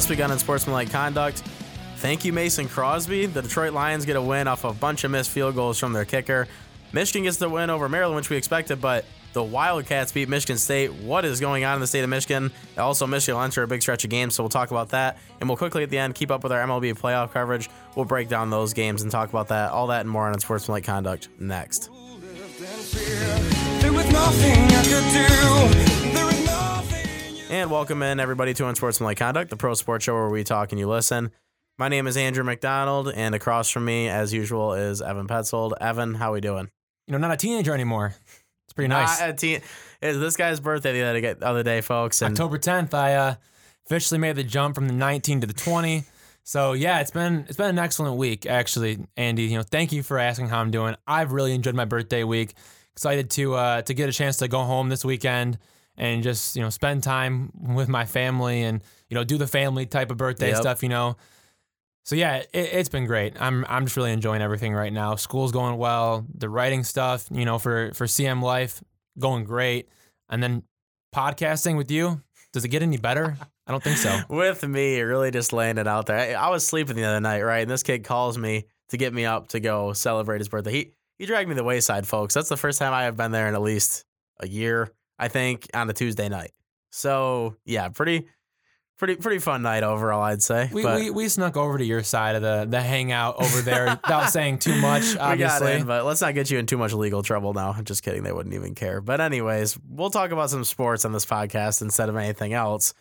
This week on Unsportsmanlike Conduct. Thank you, Mason Crosby. The Detroit Lions get a win off a bunch of missed field goals from their kicker. Michigan gets the win over Maryland, which we expected, but the Wildcats beat Michigan State. What is going on in the state of Michigan? Also, Michigan will enter a big stretch of games, so we'll talk about that. And we'll quickly at the end keep up with our MLB playoff coverage. We'll break down those games and talk about that, all that and more on Unsportsmanlike Conduct next. And welcome in everybody to Unsportsmanlike Conduct, the pro sports show where we talk and you listen. My name is Andrew McDonald, and across from me, as usual, is Evan Petzold. Evan, how are we doing? you know, not a teenager anymore. It's pretty nice. Ah, uh, te- it's this guy's birthday the other, the other day, folks. And October 10th, I uh, officially made the jump from the 19 to the 20. So yeah, it's been it's been an excellent week actually, Andy. You know, thank you for asking how I'm doing. I've really enjoyed my birthday week. Excited to uh, to get a chance to go home this weekend and just you know spend time with my family and you know do the family type of birthday Yep. stuff. You know. So yeah, it, it's been great. I'm I'm just really enjoying everything right now. School's going well. The writing stuff, you know, for for CM Life, going great. And then podcasting with you, does it get any better? I don't think so. with me, it really just landed out there. I, I was sleeping the other night, right? And this kid calls me to get me up to go celebrate his birthday. He he dragged me to the wayside, folks. That's the first time I have been there in at least a year, I think, on a Tuesday night. So yeah, pretty pretty pretty fun night overall, I'd say. We, but we, we snuck over to your side of the, the hangout over there without saying too much, obviously. in, but let's not get you in too much legal trouble now. I'm just kidding. They wouldn't even care. But anyways, we'll talk about some sports on this podcast instead of anything else.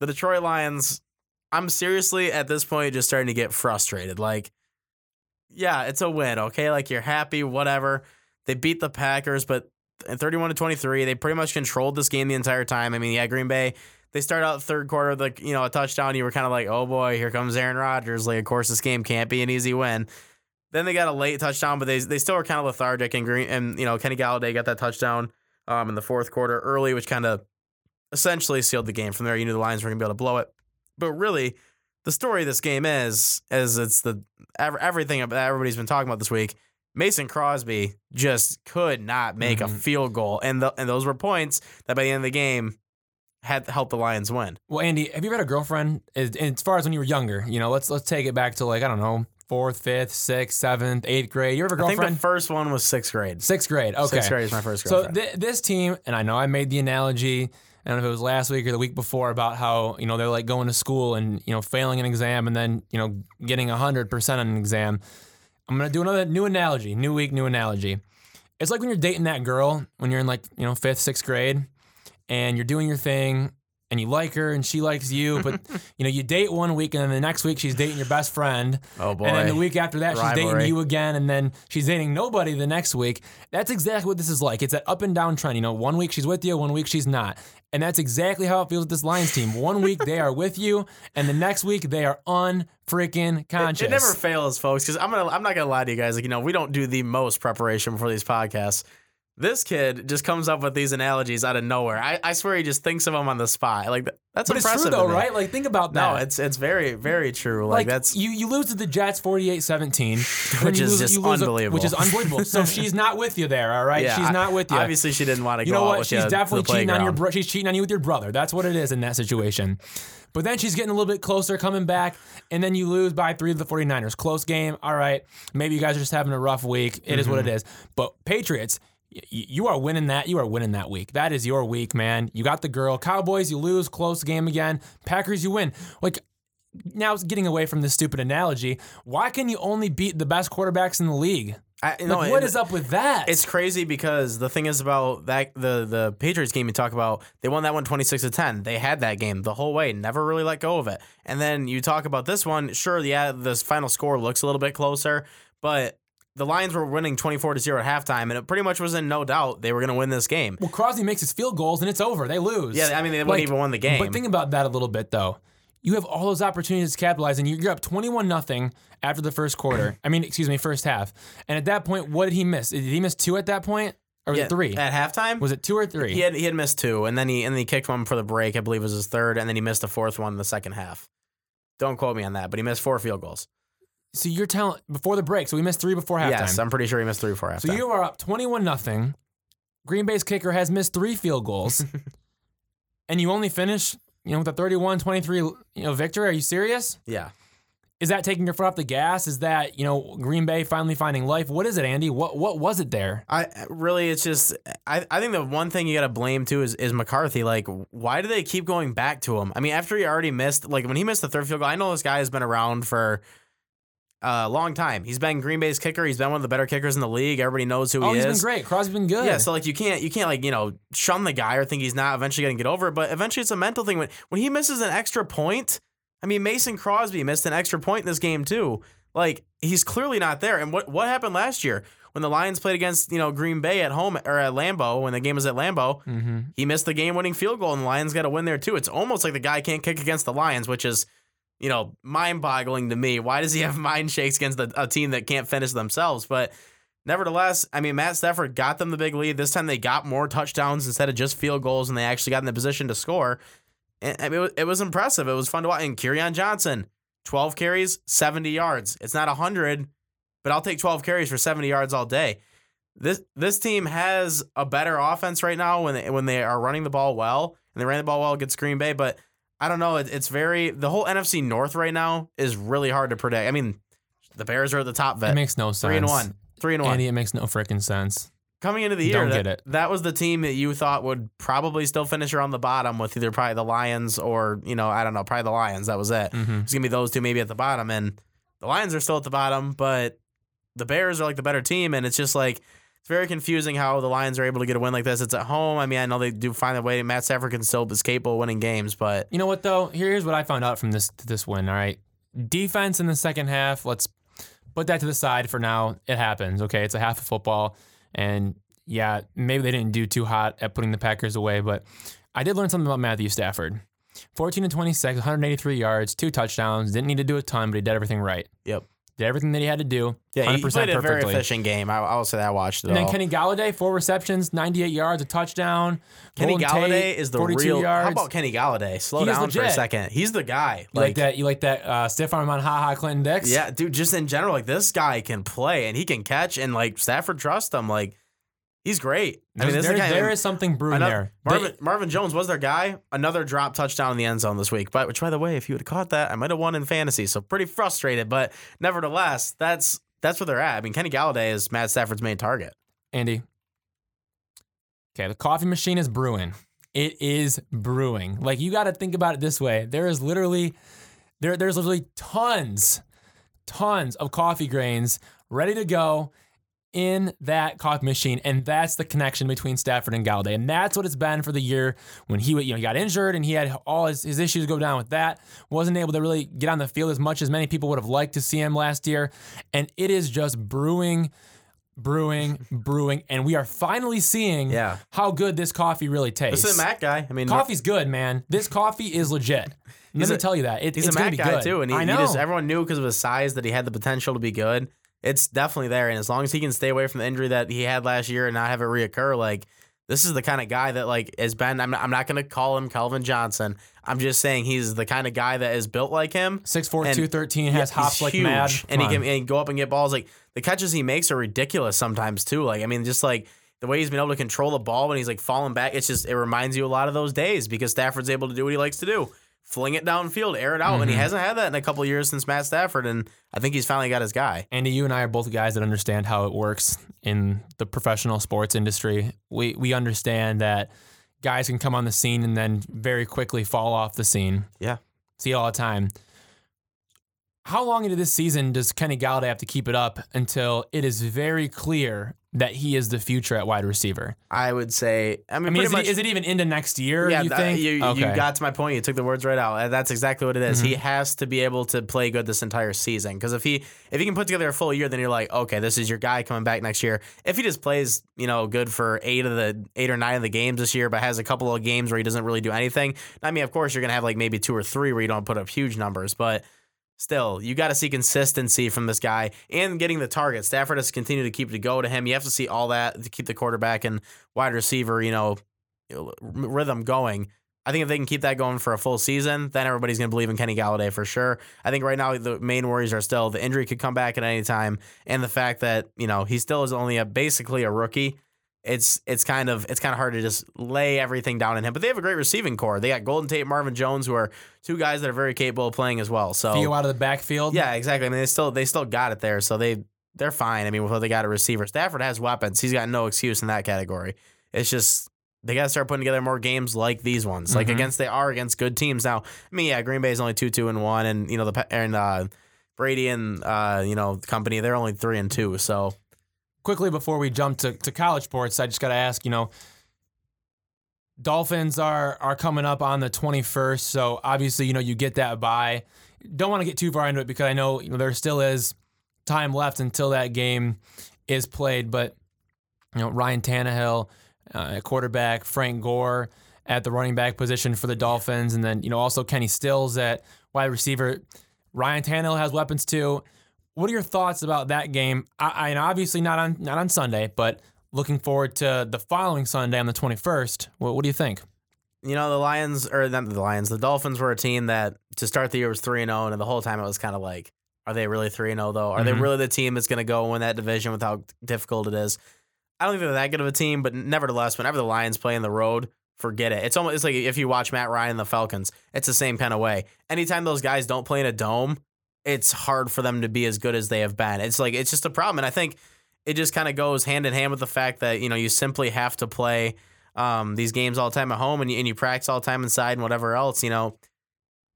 The Detroit Lions, I'm seriously at this point just starting to get frustrated. Like, yeah, it's a win, okay? Like you're happy, whatever. They beat the Packers, but in 31 to 23, they pretty much controlled this game the entire time. I mean, yeah, Green Bay, they start out third quarter with like, you know, a touchdown. You were kind of like, oh boy, here comes Aaron Rodgers. Like, of course, this game can't be an easy win. Then they got a late touchdown, but they they still were kind of lethargic. And Green and you know Kenny Golladay got that touchdown um, in the fourth quarter early, which kind of essentially sealed the game. From there, you knew the Lions were gonna be able to blow it. But really, the story of this game is is it's the everything that everybody's been talking about this week. Mason Crosby just could not make a Mhm. field goal, and the, and those were points that by the end of the game had helped the Lions win. Well, Andy, have you ever had a girlfriend? As, as far as when you were younger, you know, let's let's take it back to like I don't know, fourth, fifth, sixth, seventh, eighth grade. You ever have a I think the first one was sixth grade. Sixth grade. Okay. Sixth grade is my first So girlfriend. th- this team, and I know I made the analogy. I don't know if it was last week or the week before about how you know they're like going to school and you know failing an exam and then you know getting hundred percent on an exam. I'm gonna do another new analogy. New week, new analogy. It's like when you're dating that girl when you're in like you know fifth, sixth grade, and you're doing your thing. And you like her, and she likes you, but you know you date one week, and then the next week she's dating your best friend, oh boy! and then the week after that, she's dating you again, and then she's dating nobody the next week. That's exactly what this is like. It's that up and down trend. You know, one week she's with you, one week she's not. And that's exactly how it feels with this Lions team. One week they are with you, and the next week they are unfreaking conscious. It never fails, folks. Because I'm gonna, I'm not gonna lie to you guys. Like, you know, we don't do the most preparation for these podcasts. This kid just comes up with these analogies out of nowhere. I, I swear he just thinks of them on the spot. Like that's but it's impressive. true though, right? Like think about that. No, it's it's very very true. Like, like that's you, you lose to the Jets 48-17, Which is just unbelievable. which is unbelievable. so she's not with you there, all right? yeah. she's not with you. Obviously, she didn't want to You go know out what? with She's you definitely cheating on your bro- she's cheating on you with your brother. That's what it is in that situation. But then she's getting a little bit closer, coming back, and then you lose by three to the 49ers. Close game. All right. Maybe you guys are just having a rough week. It is what Mm-hmm. it is. But Patriots, you are winning that. You are winning that week. That is your week, man. You got the girl. Cowboys, you lose. Close game again. Packers, you win. Like, now it's getting away from this stupid analogy. Why can you only beat the best quarterbacks in the league? I, Like, no, what is up with that? It's crazy because the thing is about that the the Patriots game you talk about, they won that one 26 to 10. They had that game the whole way, never really let go of it. And then you talk about this one, sure, yeah, this final score looks a little bit closer, but the Lions were winning 24 to 0 at halftime and it pretty much was in no doubt they were going to win this game. Well, Crosby makes his field goals and it's over. They lose. Yeah, I mean they wouldn't even won the game. But think about that a little bit though. You have all those opportunities to capitalize, and you're up 21 nothing after the first quarter. I mean, excuse me, first half. And at that point, what did he miss? Did he miss two at that point, or was Yeah, it three? at halftime? was it two or three? he had he had missed two and then he and then he kicked one for the break, I believe it was his third, and then he missed a fourth one in the second half. Don't quote me on that, but he missed four field goals. So you're telling before the break. So we missed three before halftime. Yes, I'm pretty sure he missed three before halftime. so you are up 21 nothing. Green Bay's kicker has missed three field goals, and you only finish you know, with a 31-23, you know, victory. Are you serious? Yeah. Is that taking your foot off the gas? Is that, you know, Green Bay finally finding life? What is it, Andy? What what was it there? I really, it's just, I, I think the one thing you got to blame too is, is McCarthy. Like, why do they keep going back to him? I mean, after he already missed, like when he missed the third field goal, I know this guy has been around for a long time. He's been Green Bay's kicker. He's been one of the better kickers in the league. Everybody knows who Oh, he he's is. He's been great. Crosby's been good. Yeah, so like you can't you can't like you know shun the guy or think he's not eventually going to get over it. But eventually it's a mental thing. When when he misses an extra point, I mean Mason Crosby missed an extra point in this game too. Like he's clearly not there. And what what happened last year when the Lions played against you know Green Bay at home or at Lambeau when the game was at Lambeau? mm-hmm. He missed the game winning field goal and the Lions got to win there too. It's almost like the guy can't kick against the Lions, which is you know mind boggling to me. Why does he have mind shakes against a, a team that can't finish themselves? But Nevertheless, I mean, Matt Stafford got them the big lead. This time they got more touchdowns instead of just field goals, and they actually got in the position to score. And I mean, it was, impressive. It was fun to watch. And Kerryon Johnson, 12 carries, 70 yards. It's not 100, but I'll take 12 carries for 70 yards all day. This this team has a better offense right now when they, when they are running the ball well, and they ran the ball well against Green Bay. But I don't know. It, it's very the whole NFC North right now is really hard to predict. I mean, the Bears are at the top of It makes no sense. three and one, three and one Andy, it makes no freaking sense. coming into the year, Don't that, get it. that was the team that you thought would probably still finish around the bottom with either probably the Lions or, you know, I don't know, probably the Lions. That was it. Mm-hmm. It's going to be those two maybe at the bottom. And the Lions are still at the bottom, but the Bears are like the better team. And it's just like, it's very confusing how the Lions are able to get a win like this. It's at home. I mean, I know they do find a way. Matt Stafford can still is capable of winning games, but You know what though? Here's what I found out from this this win. All right, defense in the second half. Let's put that to the side for now. It happens. Okay, it's a half of football, and yeah, maybe they didn't do too hot at putting the Packers away, but I did learn something about Matthew Stafford. 14 to 26, 183 yards, two touchdowns. Didn't need to do a ton, but he did everything right. yep. Did everything that he had to do. Yeah, 100% he played a very efficient game. I, I will say that I watched it And then. Kenny Golladay, four receptions, 98 yards, a touchdown. Kenny Golden Golladay Tate, is the 42 real. Yards. How about Kenny Golladay? Slow He down for a second. He's the guy. you like, that? You like that uh, stiff arm on Ha Ha Clinton Dix? Yeah, dude, just in general, like this guy can play and he can catch and like Stafford trusts him. Like he's great. I mean, There's- this is the there- guy- there is something brewing another- there. They- Marvin, Marvin Jones was their guy. Another drop touchdown in the end zone this week. But which, by the way, if you would have caught that, I might have won in fantasy. So pretty frustrated. But nevertheless, that's that's where they're at. I mean, Kenny Golladay is Matt Stafford's main target. Andy. Okay, the coffee machine is brewing. It is brewing. Like you got to think about it this way. There is literally there there's literally tons tons of coffee grains ready to go in that coffee machine and that's the connection between Stafford and Golladay. And that's what it's been for the year when he you know he got injured and he had all his, his issues go down with that. Wasn't able to really get on the field as much as many people would have liked to see him last year. And it is just brewing brewing, brewing, and we are finally seeing Yeah. how good this coffee really tastes. This is a Matt guy. I mean, Coffee's good, man. This coffee is legit. Let me a- tell you that. It, He's it's a be guy good. too, and he, I he know. just everyone knew because of his size that he had the potential to be good. It's definitely there, and as long as he can stay away from the injury that he had last year and not have it reoccur, like this is the kind of guy that like has been. I'm not, I'm not going to call him Calvin Johnson. I'm just saying he's the kind of guy that is built like him. 6'4", and- 213, has Yeah, hops like huge, mad. and he can and go up and get balls. Like the catches he makes are ridiculous sometimes too. Like I mean, just like the way he's been able to control the ball when he's like falling back. It's just it reminds you a lot of those days because Stafford's able to do what he likes to do. Fling it downfield, air it out, and he Mhm. hasn't had that in a couple of years since Matt Stafford, and I think he's finally got his guy. Andy, you and I are both guys that understand how it works in the professional sports industry. We we understand that guys can come on the scene and then very quickly fall off the scene. Yeah. See it all the time. How long into this season does Kenny Golladay have to keep it up until it is very clear that he is the future at wide receiver? I would say. I mean, I mean, is, much. it, is it even into next year? yeah, you that- think? you, you Okay. got to my point. You took the words right out. That's exactly what it is. Mm-hmm. He has to be able to play good this entire season. Because if he if he can put together a full year, then you're like, okay, this is your guy coming back next year. If he just plays, you know, good for eight of the eight or nine of the games this year, but has a couple of games where he doesn't really do anything. I mean, of course, you're gonna have like maybe two or three where you don't put up huge numbers, but. Still, you got to see consistency from this guy and getting the target. Stafford has to continue to keep to go to him. You have to see all that to keep the quarterback and wide receiver, you know, you know, rhythm going. I think if they can keep that going for a full season, then everybody's going to believe in Kenny Golladay for sure. I think right now the main worries are still the injury could come back at any time, and the fact that you know he still is only a basically a rookie. It's it's kind of it's kind of hard to just lay everything down in him. But they have a great receiving corps. They got Golden Tate, Marvin Jones, who are two guys that are very capable of playing as well. So Theo out of the backfield. yeah, exactly. I mean, they still they still got it there, so they they're fine. I mean, with what they got a receiver, Stafford has weapons. He's got no excuse in that category. It's just they got to start putting together more games like these ones, like Mhm. against they are against good teams. Now, I mean, yeah, Green Bay's only two two and one, and you know the and uh, Brady and uh, you know company they're only three and two. So quickly before we jump to, to college sports, I just got to ask, you know, Dolphins are are coming up on the 21st, so obviously, you know, you get that bye. Don't want to get too far into it because I know, you know there still is time left until that game is played, but you know, Ryan Tannehill, uh, quarterback, Frank Gore at the running back position for the Dolphins, and then, you know, also Kenny Stills at wide receiver. Ryan Tannehill has weapons too. What are your thoughts about that game? I, I and obviously not on not on Sunday, but looking forward to the following Sunday on the twenty first. What, what do you think? you know the Lions or not the Lions, the Dolphins were a team that to start the year was three and zero, and the whole time it was kind of like, are they really three and zero though? Are they Mhm. really the team that's going to go win that division with how difficult it is? I don't think they're that good of a team, but nevertheless, whenever the Lions play in the road, forget it. It's almost it's like if you watch Matt Ryan and the Falcons, it's the same kind of way. Anytime those guys don't play in a dome, it's hard for them to be as good as they have been. It's like it's just a problem, and I think it just kind of goes hand in hand with the fact that you know you simply have to play um, these games all the time at home, and you, and you practice all the time inside and whatever else. You know,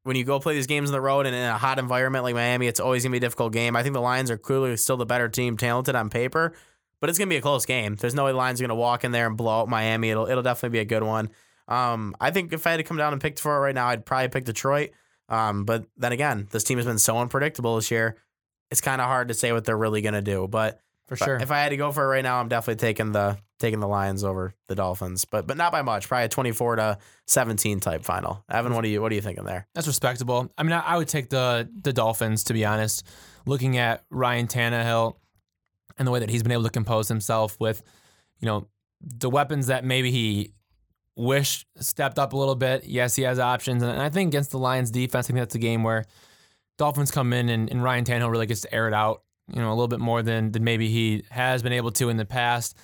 when you go play these games on the road and in a hot environment like Miami, it's always gonna be a difficult game. I think the Lions are clearly still the better team, talented on paper, but it's gonna be a close game. There's no way the Lions are gonna walk in there and blow out Miami. It'll it'll definitely be a good one. Um, I think if I had to come down and pick for it right now, I'd probably pick Detroit. Um, but then again, this team has been so unpredictable this year. It's kind of hard to say what they're really gonna do. But For if I- sure. if I had to go for it right now, I'm definitely taking the taking the Lions over the Dolphins, but but not by much. Probably a 24 to 17 type final. Evan, what are you what are you thinking there? That's respectable. I mean, I, I would take the the Dolphins to be honest. Looking at Ryan Tannehill and the way that he's been able to compose himself with, you know, the weapons that maybe he wished stepped up a little bit. Yes, he has options, and I think against the Lions defense, I think that's a game where Dolphins come in and, and Ryan Tannehill really gets to air it out, you know, a little bit more than than maybe he has been able to in the past.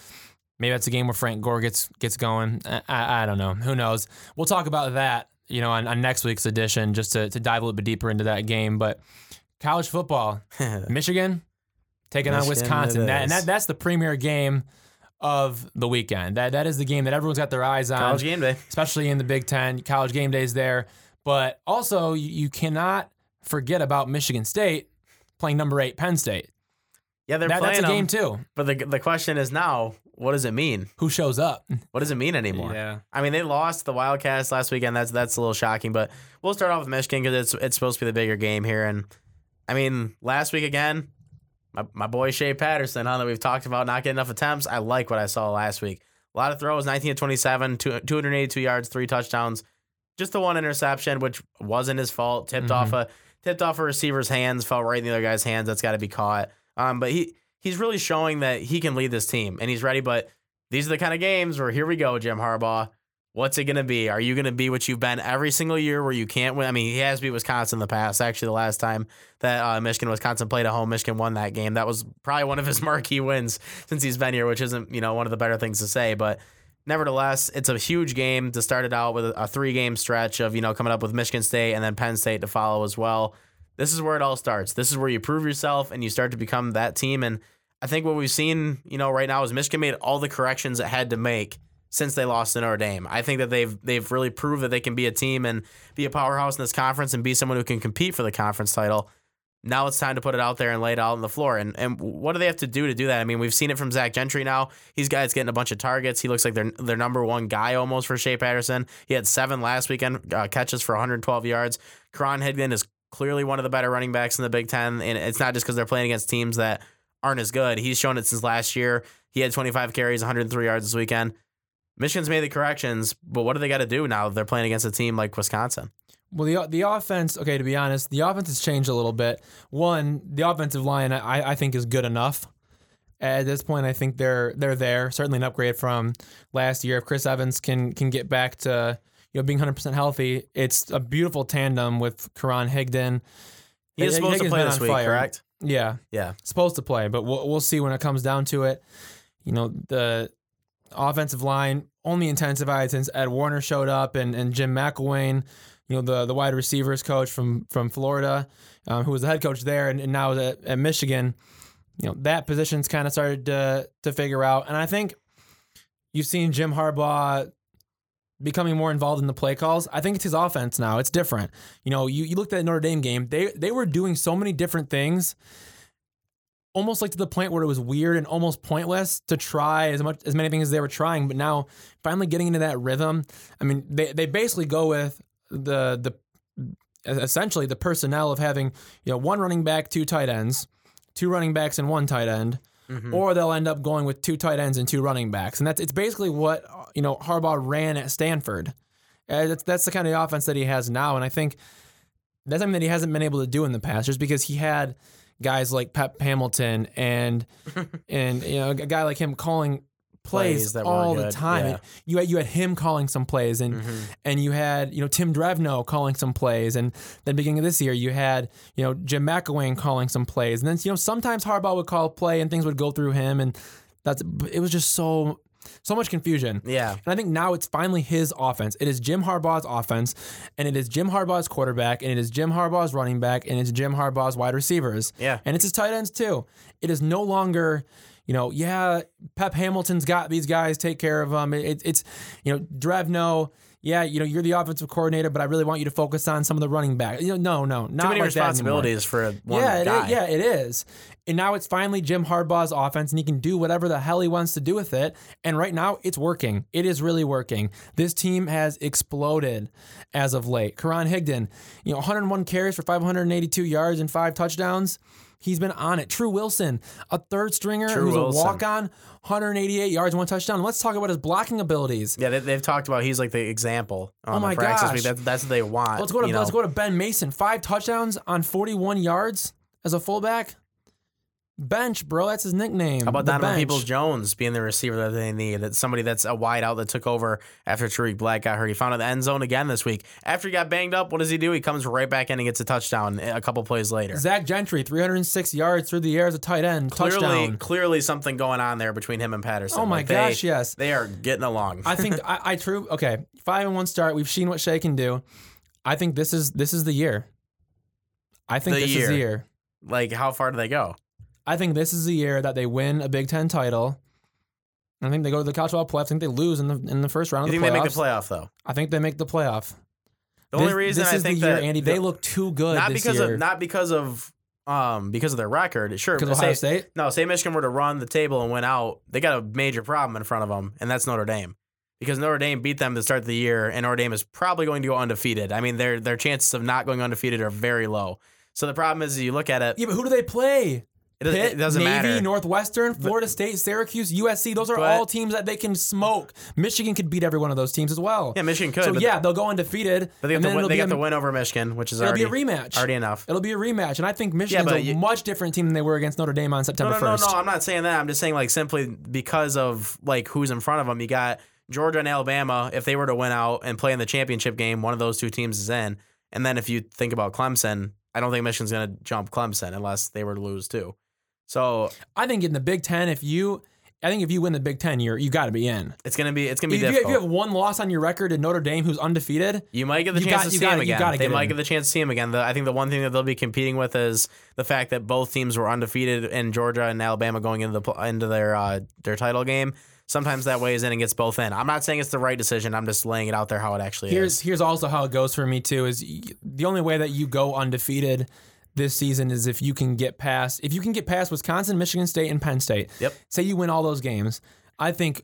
Maybe that's a game where Frank Gore gets gets going. I, I, I don't know. Who knows? We'll talk about that, you know, on, on next week's edition, just to, to dive a little bit deeper into that game. But college football, Michigan taking on Wisconsin, that, and that that's the premier game of the weekend. That that is the game that everyone's got their eyes on College game day. especially in the Big Ten. College game days there, but also you, you cannot forget about Michigan State playing number eight Penn State. Yeah, they're That, that's a game them, too. But the the question is now, what does it mean? Who shows up? What does it mean anymore? Yeah. I mean, they lost the Wildcats last weekend. That's that's a little shocking. But we'll start off with Michigan because it's it's supposed to be the bigger game here. And I mean, last week again, my, my boy Shea Patterson, huh, that we've talked about not getting enough attempts. I like what I saw last week. A lot of throws, 19 to 27, two- 282 yards, three touchdowns. Just the one interception, which wasn't his fault. Tipped off a tipped off a receiver's hands, fell right in the other guy's hands. That's got to be caught. Um, but he he's really showing that he can lead this team and he's ready. But these are the kind of games where here we go, Jim Harbaugh. What's it going to be? Are you going to be what you've been every single year where you can't win? I mean, he has beat Wisconsin in the past. Actually, the last time that uh, Michigan Wisconsin played at home, Michigan won that game. That was probably one of his marquee wins since he's been here, which isn't you know one of the better things to say, but. Nevertheless, it's a huge game to start it out with a three game stretch of, you know, coming up with Michigan State and then Penn State to follow as well. This is where it all starts. This is where you prove yourself and you start to become that team. And I think what we've seen, you know, right now is Michigan made all the corrections it had to make since they lost to Notre Dame. I think that they've they've really proved that they can be a team and be a powerhouse in this conference and be someone who can compete for the conference title. Now it's time to put it out there and lay it out on the floor. And and what do they have to do to do that? I mean, we've seen it from Zach Gentry now. He's guys getting a bunch of targets. He looks like their their number one guy almost for Shea Patterson. He had seven last weekend uh, catches for 112 yards. Karan Higdon is clearly one of the better running backs in the Big Ten, and it's not just because they're playing against teams that aren't as good. He's shown it since last year. He had 25 carries, 103 yards this weekend. Michigan's made the corrections, but what do they got to do now? They're playing against a team like Wisconsin. Well, the the offense. Okay, to be honest, the offense has changed a little bit. One, the offensive line, I, I think, is good enough. At this point, I think they're they're there. Certainly an upgrade from last year. If Chris Evans can can get back to you know being 100 percent healthy, it's a beautiful tandem with Karan Higdon. He is supposed to play this week, fire. correct? Yeah, Yeah. supposed to play, but we'll we'll see when it comes down to it. You know the offensive line only intensified since Ed Warinner showed up and, and Jim McElwain, you know, the, the wide receivers coach from from Florida, um, who was the head coach there and, and now is at, at Michigan. You know, that position's kind of started to to figure out. And I think you've seen Jim Harbaugh becoming more involved in the play calls. I think it's his offense now. It's different. You know, you, you looked at the Notre Dame game, they they were doing so many different things almost like to the point where it was weird and almost pointless to try as much as many things as they were trying. But now finally getting into that rhythm. I mean, they, they basically go with the the essentially the personnel of having, you know, one running back, two tight ends, two running backs and one tight end. Or they'll end up going with two tight ends and two running backs, and that's it's basically what you know Harbaugh ran at Stanford. Uh, that's that's the kind of offense that he has now, and I think that's something that he hasn't been able to do in the past, just because he had guys like Pep Hamilton and and you know a guy like him calling plays, Plays that all the time. yeah. You had you had him calling some plays, and mm-hmm. and you had you know Tim Drevno calling some plays, and then beginning of this year you had you know Jim McElwain calling some plays, and then you know sometimes Harbaugh would call a play and things would go through him, and that's it was just so so much confusion. Yeah. And I think now it's finally his offense. It is Jim Harbaugh's offense, and it is Jim Harbaugh's quarterback, and it is Jim Harbaugh's running back, and it's Jim Harbaugh's wide receivers. Yeah. And it's his tight ends too. It is no longer, you know, yeah, Pep Hamilton's got these guys, take care of them. It, it's, you know, Drevno. Yeah, you know, you're the offensive coordinator, but I really want you to focus on some of the running back. You know, no, no, not Too many like responsibilities for one Yeah, guy. is, yeah, it is. And now it's finally Jim Harbaugh's offense, and he can do whatever the hell he wants to do with it. And right now, it's working. It is really working. This team has exploded as of late. Karan Higdon, you know, 101 carries for 582 yards and five touchdowns. He's been on it. Tru Wilson, a third stringer True who's Wilson. a walk on, 188 yards, one touchdown. Let's talk about his blocking abilities. Yeah, they, they've talked about he's like the example. On Oh my the gosh. That, that's what they want. Let's go to let's go to Ben Mason. Five touchdowns on 41 yards as a fullback. Bench, bro. That's his nickname. How about The Donovan bench. Peoples Jones being the receiver that they need? That's somebody that's a wide out that took over after Tarik Black got hurt. He found in the end zone again this week. After he got banged up, what does he do? He comes right back in and gets a touchdown a couple plays later. Zach Gentry, 306 yards through the air as a tight end. Clearly, touchdown. clearly something going on there between him and Patterson. Oh my Like, they- gosh, yes. They are getting along. I think I, I true. Okay, five and one start. We've seen what Shea can do. I think this is this is the year. I think The this is the year. like, how far do they go? I think this is the year that they win a Big Ten title. I think they go to the college football playoff. I think they lose in the in the first round You of think the they playoffs. make the playoff though? I think they make the playoff. The only This- reason this I is think the year, that Andy, the- they look too good not because year. of not because of um because of their record. Sure, because Ohio say- State. No, say Michigan were to run the table and win out, they got a major problem in front of them, and that's Notre Dame. Because Notre Dame beat them to start the year, and Notre Dame is probably going to go undefeated. I mean, their their chances of not going undefeated are very low. So the problem is, you look at it, Yeah, but who do they play? It, Pitt, it doesn't Navy, matter. Northwestern, Florida State, Syracuse, USC. Those are But- all teams that they can smoke. Michigan could beat every one of those teams as well. yeah, Michigan could. so yeah, they'll go undefeated. but they got, then the win, they got a- the win over Michigan, which is It'll already be a rematch. already enough. It'll be a rematch, and I think Michigan's but a you- much different team than they were against Notre Dame on No, September no, no, first. no. I'm not saying that. I'm just saying like simply because of like who's in front of them. You got Georgia and Alabama. If they were to win out and play in the championship game, one of those two teams is in. And then if you think about Clemson, I don't think Michigan's going to jump Clemson unless they were to lose too. So I think in the Big Ten, if you, I think if you win the Big Ten, you're you got to be in. it's going to be it's going to If be you, if difficult. you have one loss on your record in Notre Dame, who's undefeated, You might get the You chance got- to you see gotta- him you again. gotta They get might in. get the chance to see him again. The, I think the one thing that they'll be competing with is the fact that both teams were undefeated in Georgia and Alabama going into the pl- into their uh, their title game. Sometimes that weighs in and gets both in. I'm not saying it's the right decision. I'm just laying it out there how it actually Here's is. here's also how it goes for me too. Is y- the only way that you go undefeated this season is if you can get past if you can get past Wisconsin, Michigan State, and Penn State. Yep. Say you win all those games, I think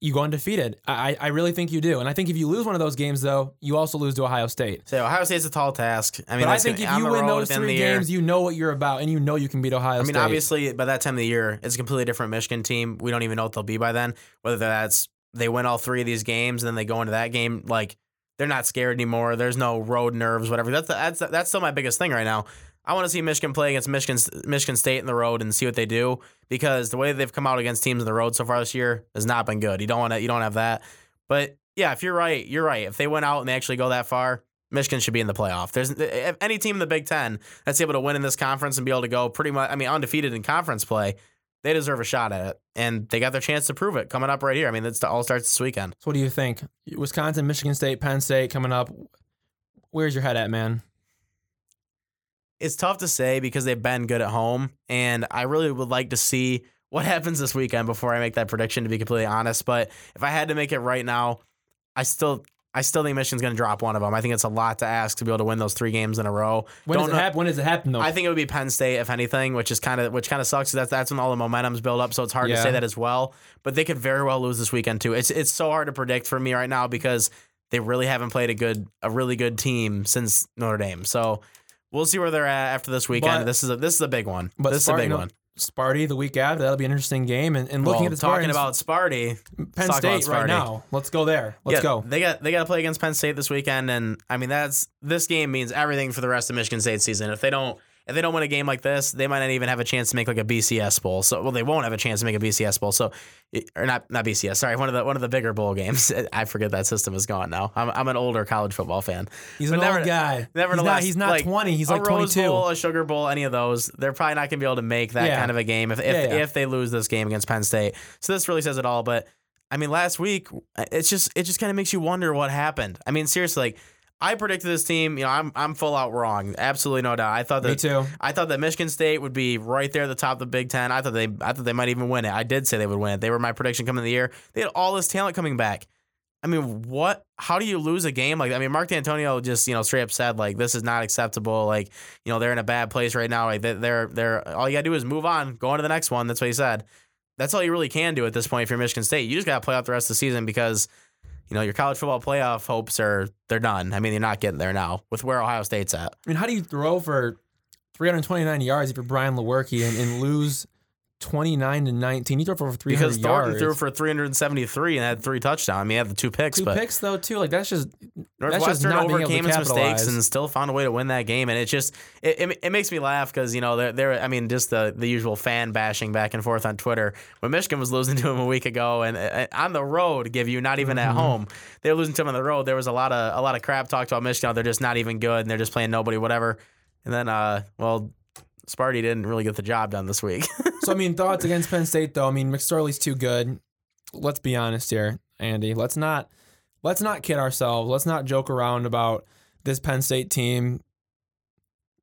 you go undefeated. I I really think you do, and I think if you lose one of those games though, you also lose to Ohio State. So Ohio State's a tall task. I mean, But I think gonna- if you win those at the end of three the year- games, you know what you're about, and you know you can beat Ohio I mean, State. obviously, by that time of the year, it's a completely different Michigan team. We don't even know what they'll be by then. Whether that's they win all three of these games and then they go into that game like they're not scared anymore. There's no road nerves, whatever. That's that's that's still my biggest thing right now. I want to see Michigan play against Michigan Michigan State in the road and see what they do because the way they've come out against teams in the road so far this year has not been good. You don't want to you don't have that. But yeah, if you're right, you're right. If they went out and they actually go that far, Michigan should be in the playoff. There's any team in the Big Ten that's able to win in this conference and be able to go pretty much, I mean, undefeated in conference play. they deserve a shot at it, and they got their chance to prove it coming up right here. I mean, it's all starts this weekend. So what do you think? Wisconsin, Michigan State, Penn State coming up. Where's your head at, man? It's tough to say because they've been good at home, and I really would like to see what happens this weekend before I make that prediction. To be completely honest, but if I had to make it right now, I still. I still think Michigan's going to drop one of them. I think it's a lot to ask to be able to win those three games in a row. When Don't does it happen? When does it happen though? I think it would be Penn State if anything, which is kind of which kind of sucks. That's that's when all the momentum's built up, so it's hard to say that as well. But they could very well lose this weekend too. It's it's so hard to predict for me right now because they really haven't played a good a really good team since Notre Dame. So we'll see where they're at after this weekend. But- this is a this is a big one. but this is a big one. Sparty the week after that'll be an interesting game. And, and looking Well, at the talking about Sparty, Penn State right now. Let's go there. Let's yeah, go. They got they got to play against Penn State this weekend, and I mean that's this game means everything for the rest of Michigan State season. If they don't if they don't win a game like this, they might not even have a chance to make like a BCS bowl. So well, they won't have a chance to make a BCS bowl. So or not not BCS. Sorry, one of the one of the bigger bowl games. I forget that system is gone now. I'm I'm an older college football fan. He's But an never- old guy. He's Nevertheless, not, he's not like, 20. He's a like Rose 22. Bowl, a Sugar Bowl, any of those, they're probably not going to be able to make that Yeah. kind of a game if if, Yeah, yeah. if they lose this game against Penn State. So this really says it all. But I mean, last week uh, it's just it just kind of makes you wonder what happened. I mean, seriously, like I predicted this team. You know, I'm I'm full out wrong. Absolutely no doubt. I thought that Me too. I thought that Michigan State would be right there at the top of the Big Ten. I thought they I thought they might even win it. I did say they would win it. They were my prediction coming in the year. They had all this talent coming back. I mean, what? How do you lose a game like? that? I mean, Mark Dantonio just you know straight up said like this is not acceptable. Like you know they're in a bad place right now. Like they- they're they're all you gotta do is move on, go on to the next one. That's what he said. That's all you really can do at this point if you're Michigan State. You just gotta play out the rest of the season because you know your college football playoff hopes are they're done. I mean, you're not getting there now with where Ohio State's at. I mean, how do you throw for 329 yards if you're Brian Lewerke and, and lose 29 to 19? He threw for over 300 Because Thorson yards. threw for 373 and had three touchdowns. I mean, he had the two picks, two but picks though too. Like that's just that's just Northwestern able to overcame its mistakes and still found a way to win that game. And it just it, it, it makes me laugh because you know they're, they're I mean just the the usual fan bashing back and forth on Twitter when Michigan was losing to him a week ago and uh, on the road, give you not even Mm-hmm. at home, they were losing to him on the road. There was a lot of a lot of crap talked about Michigan. They're just not even good and they're just playing nobody, whatever. And then uh well. Sparty didn't really get the job done this week. So I mean, thoughts against Penn State though. I mean, McSorley's too good. Let's be honest here, Andy. Let's not let's not kid ourselves. Let's not joke around about this Penn State team.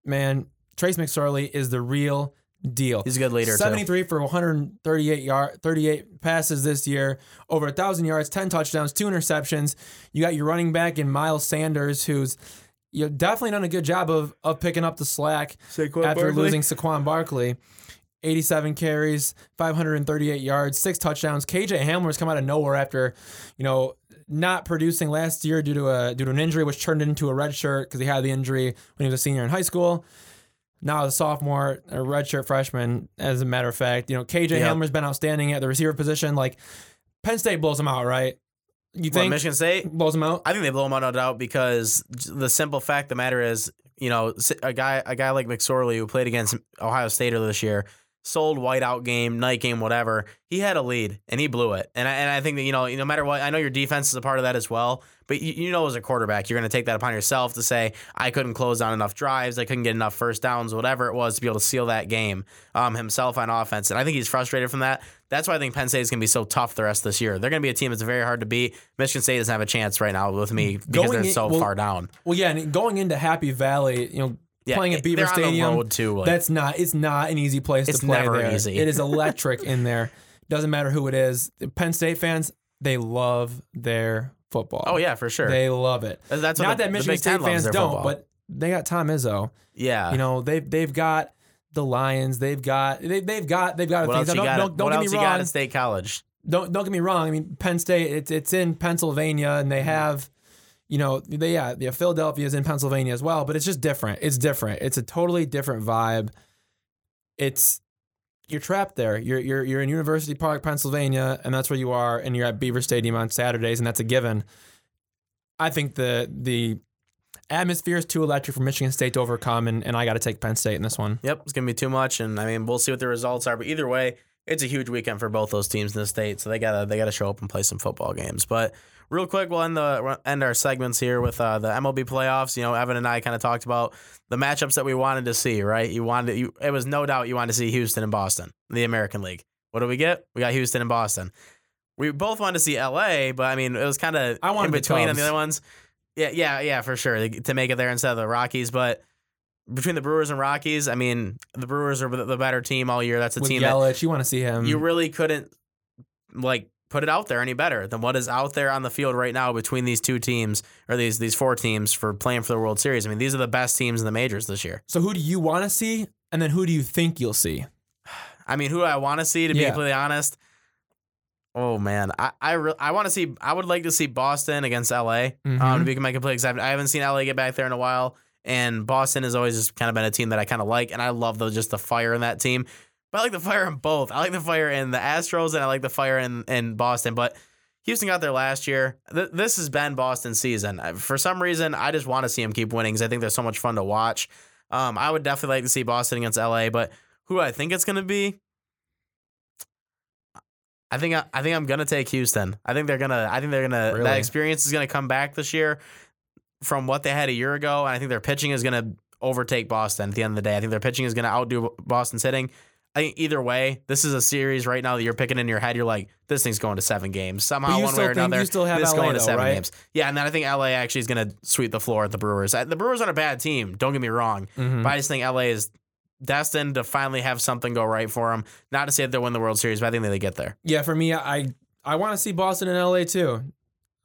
Man, Trace McSorley is the real deal. He's a good leader too. 73 for 138 yard 38 passes this year, over a thousand yards, 10 touchdowns, two interceptions. You got your running back in Miles Sanders, who's you've definitely done a good job of of picking up the slack after losing Saquon Barkley. 87 carries, 538 yards, six touchdowns. KJ Hamler's come out of nowhere after, you know, not producing last year due to a due to an injury, which turned into a red shirt because he had the injury when he was a senior in high school. Now as a sophomore, a redshirt freshman. As a matter of fact, you know, KJ Yep. Hamler's been outstanding at the receiver position. Like Penn State blows him out, right? You What, think Michigan State? blows him out? I think they blow him out no doubt because the simple fact of the matter is, you know, a guy a guy like McSorley who played against Ohio State earlier this year, sold whiteout game, night game, whatever. He had a lead and he blew it. And I, and I think that you know, no matter what, I know your defense is a part of that as well. But you, you know, as a quarterback, you're going to take that upon yourself to say, I couldn't close down enough drives, I couldn't get enough first downs, whatever it was, to be able to seal that game um, himself on offense. And I think he's frustrated from that. That's why I think Penn State is going to be so tough the rest of this year. They're going to be a team that's very hard to beat. Michigan State doesn't have a chance right now with me because Going they're in- so well, far down. Well, yeah, and going into Happy Valley, you know, Yeah, playing at Beaver they're on the Stadium. too, like- that's not. It's not an easy place to play. never there. easy. It is electric in there. Doesn't matter who it is. Penn State fans, they love their football. Oh yeah, for sure. they love it. That's what not the- that Michigan State fans don't, football. but they got Tom Izzo. yeah, You know, they've they've got the Lions. They've got they, they've got they've got what things. else you Don't, got? don't, don't what get else you wrong. got at State College? don't don't get me wrong. I mean, Penn State it's it's in Pennsylvania and they mm-hmm. have, you know, they yeah, yeah, Philadelphia is in Pennsylvania as well, but it's just different. It's different. It's a totally different vibe. It's you're trapped there. You're you're you're in University Park, Pennsylvania, and that's where you are, and you're at Beaver Stadium on Saturdays, and that's a given. I think the the atmosphere is too electric for Michigan State to overcome, and, and I got to take Penn State in this one. Yep, it's gonna be too much, and I mean, we'll see what the results are. But either way, it's a huge weekend for both those teams in the state, so they gotta they gotta show up and play some football games. But real quick, we'll end the end our segments here with uh, the MLB playoffs. You know, Evan and I kind of talked about the matchups that we wanted to see. Right, you wanted you it was no doubt you wanted to see Houston and Boston, the American League. What do we get? We got Houston and Boston. We both wanted to see LA, but I mean, it was kind of I wanted in the between on the other ones. Yeah, yeah, yeah, for sure to make it there instead of the Rockies. But between the Brewers and Rockies, I mean, the Brewers are the better team all year. That's a With team that Yelich, you want to see him. you really couldn't like put it out there any better than what is out there on the field right now between these two teams or these these four teams for playing for the World Series. I mean, these are the best teams in the majors this year. so who do you want to see, and then who do you think you'll see? I mean, who do I want to see to be completely honest? Oh man, I I, re- I want to see. I would like to see Boston against LA. Um, Mhm. to be my complete I haven't seen LA get back there in a while, and Boston has always just kind of been a team that I kind of like, and I love the just the fire in that team. But I like the fire in both. I like the fire in the Astros, and I like the fire in in Boston. But Houston got there last year. Th- this has been Boston's season. For some reason, I just want to see them keep winning because I think they're so much fun to watch. Um, I would definitely like to see Boston against LA, but who I think it's going to be, I think I, I think I'm gonna take Houston. I think they're gonna. I think they're gonna. Really? That experience is gonna come back this year from what they had a year ago, and I think their pitching is gonna overtake Boston at the end of the day. I think their pitching is gonna outdo Boston's hitting. I either way, this is a series right now that you're picking in your head. You're like, this thing's going to seven games somehow, one way or another. you still have this LA going to seven right? games. Yeah, and then I think LA actually is going to sweep the floor at the Brewers. Uh, The Brewers aren't a bad team. Don't get me wrong, Mhm. but I just think LA is destined to finally have something go right for them. Not to say that they'll win the World Series, but I think that they get there. Yeah, for me, I I want to see Boston and LA too.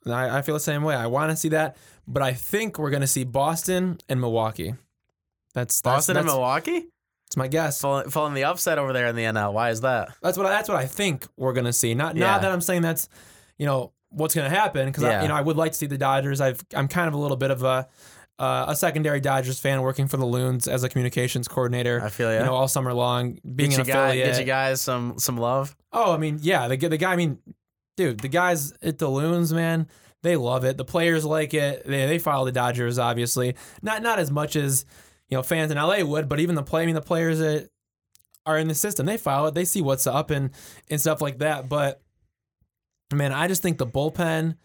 I, I feel the same way. I want to see that, but I think we're gonna see Boston and Milwaukee. That's, that's Boston that's, and Milwaukee That's my guess. falling, falling the upset over there in the NL. Why is that? That's what I, that's what I think we're gonna see. Not Yeah. not that I'm saying that's you know what's gonna happen because Yeah. you know I would like to see the Dodgers. I've I'm kind of a little bit of a uh, a secondary Dodgers fan working for the Loons as a communications coordinator. I feel You ya. know, all summer long, being Get an you, affiliate. get you guys some some love. Oh, I mean, yeah, the the guy. I mean, dude, the guys at the Loons, man, they love it. The players like it. They they follow the Dodgers, obviously. Not not as much as you know fans in LA would, but even the play. I mean, the players that are in the system, they follow it. They see what's up and and stuff like that. But man, I just think the bullpen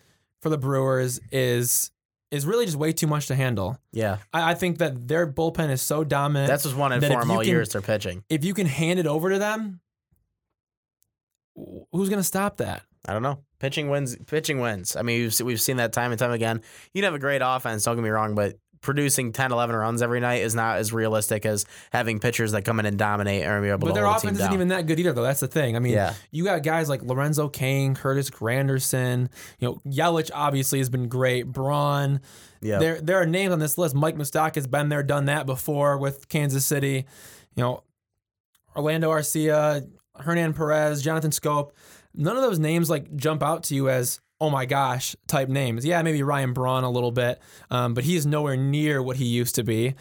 for the Brewers is is really just way too much to handle. Yeah, I, I think that their bullpen is so dominant. that's what's wanted That for if them you all can- year. is their pitching. if you can hand it over to them, who's gonna stop that? I don't know. Pitching wins. Pitching wins. I mean, we've, we've seen that time and time again. You can have a great offense. Don't get me wrong, but producing 10, 11 runs every night is not as realistic as having pitchers that come in and dominate and be able But to their hold the offense team isn't even that good either, though. That's the thing. I mean, Yeah. you got guys like Lorenzo Cain, Curtis Granderson. You know, Yelich obviously has been great. Braun. Yeah. There, there are names on this list. Mike Mustak has been there, done that before with Kansas City. You know, Orlando Arcia, Hernan Perez, Jonathan Schoop. None of those names like jump out to you as oh my gosh type names. Yeah, maybe Ryan Braun a little bit, um, but he is nowhere near what he used to be.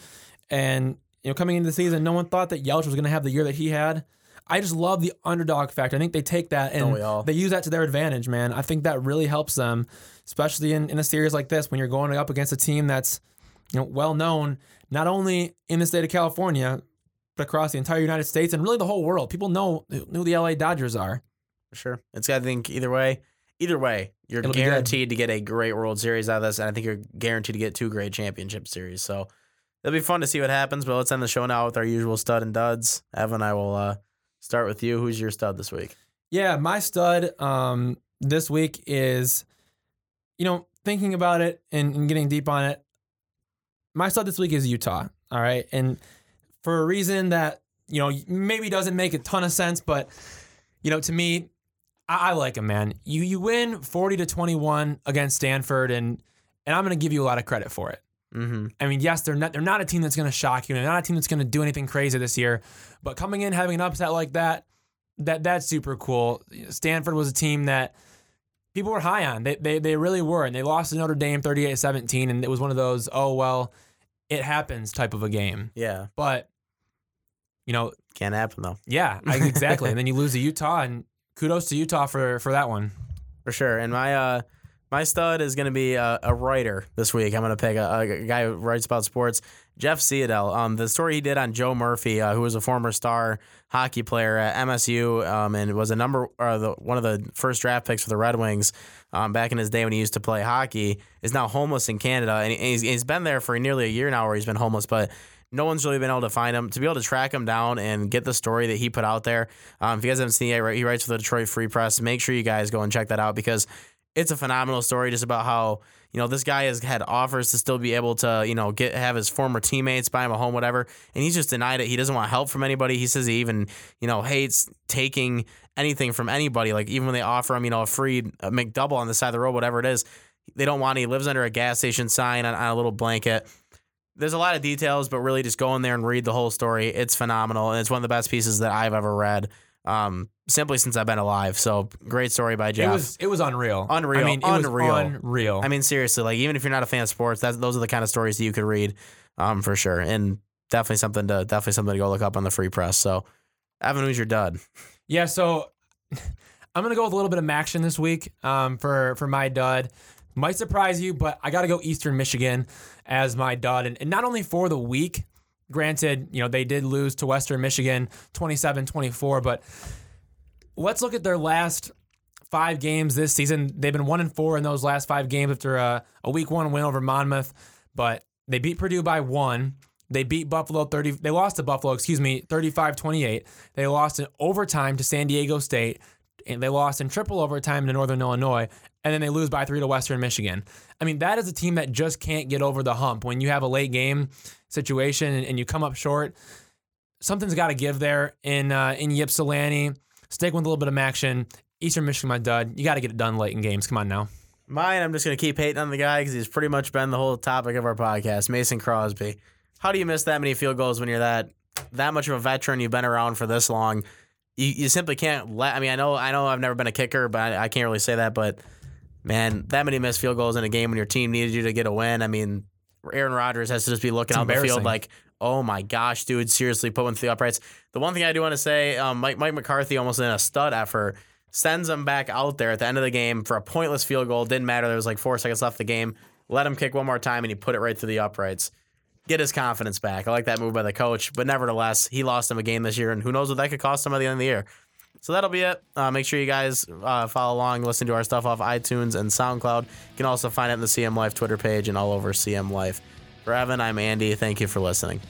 And you know, coming into the season, no one thought that Yelich was going to have the year that he had. I just love the underdog factor. I think they take that and they use that to their advantage, man. I think that really helps them, especially in, in a series like this when you're going up against a team that's you know well known not only in the state of California but across the entire United States and really the whole world. People know who the LA Dodgers are. For sure. it's got to think either way, either way, you're It'll guaranteed to get a great World Series out of this, and I think you're guaranteed to get two great championship series. So it'll be fun to see what happens. But let's end the show now with our usual stud and duds. Evan, I will uh, start with you. Who's your stud this week? Yeah, my stud um, this week is, you know, thinking about it and, and getting deep on it. My stud this week is Utah. All right. And for a reason that, you know, maybe doesn't make a ton of sense, but, you know, to me, I, I like him, man. You you win 40 to 21 against Stanford, and and I'm going to give you a lot of credit for it. Mm-hmm. I mean, yes, they're not they're not a team that's going to shock you. They're not a team that's going to do anything crazy this year. But coming in having an upset like that, that that's super cool. Stanford was a team that people were high on. They they, they really were, and they lost to Notre Dame 38-17, and it was one of those oh well, it happens type of a game. Yeah, But you know, can't happen though. yeah, exactly. and then you lose to Utah, and kudos to Utah for for that one. For sure. And my uh my stud is going to be a, a writer this week. I'm going to pick a, a guy who writes about sports, Jeff Seidel. Um, the story he did on Joe Murphy, uh, who was a former star hockey player at MSU, um, and was a number uh, the, one of the first draft picks for the Red Wings um, back in his day when he used to play hockey, is now homeless in Canada, and he's, he's been there for nearly a year now, where he's been homeless, but. No one's really been able to find him. To be able to track him down and get the story that he put out there. Um, if you guys haven't seen it, he writes for the Detroit Free Press. Make sure you guys go and check that out because it's a phenomenal story just about how you know this guy has had offers to still be able to you know get have his former teammates buy him a home whatever and he's just denied it he doesn't want help from anybody he says he even you know hates taking anything from anybody like even when they offer him you know a free mcdouble on the side of the road whatever it is they don't want it. he lives under a gas station sign on, on a little blanket there's a lot of details but really just go in there and read the whole story it's phenomenal and it's one of the best pieces that i've ever read um, simply since I've been alive. So great story by Jeff. It was it was unreal. Unreal. I mean, it Unreal. was unreal. I mean, seriously, like even if you're not a fan of sports, that's those are the kind of stories that you could read, um, for sure, and definitely something to definitely something to go look up on the free press. So, Evan, who's your dud? Yeah, so I'm gonna go with a little bit of action this week um, for for my dud. Might surprise you, but I got to go Eastern Michigan as my dud, and, and not only for the week. Granted, you know they did lose to Western Michigan 27-24, but let's look at their last five games this season. They've been one and four in those last five games after a, a week one win over Monmouth, but they beat Purdue by one. They beat Buffalo 30. They lost to Buffalo, excuse me, 35 28. They lost in overtime to San Diego State. And they lost in triple overtime to Northern Illinois. And then they lose by three to Western Michigan. I mean, that is a team that just can't get over the hump. When you have a late game situation and, and you come up short, something's got to give there in uh, in Ypsilanti. Stick with a little bit of action. Eastern Michigan, my dud. You got to get it done late in games. Come on now. Mine, I'm just gonna keep hating on the guy because he's pretty much been the whole topic of our podcast. Mason Crosby. How do you miss that many field goals when you're that that much of a veteran? You've been around for this long. You, you simply can't let. I mean, I know I know I've never been a kicker, but I, I can't really say that. But man, that many missed field goals in a game when your team needed you to get a win. I mean, Aaron Rodgers has to just be looking It's out the field like, oh my gosh, dude, seriously, put one through the uprights. The one thing I do want to say, um, Mike Mike McCarthy almost in a stud effort sends him back out there at the end of the game for a pointless field goal. Didn't matter. There was like four seconds left of the game. Let him kick one more time, and he put it right through the uprights. Get his confidence back. I like that move by the coach, but nevertheless, he lost him a game this year, and who knows what that could cost him at the end of the year. So that'll be it. Uh, make sure you guys uh, follow along, listen to our stuff off iTunes and SoundCloud. You can also find it on the CM Life Twitter page and all over CM Life. For Evan, I'm Andy. Thank you for listening.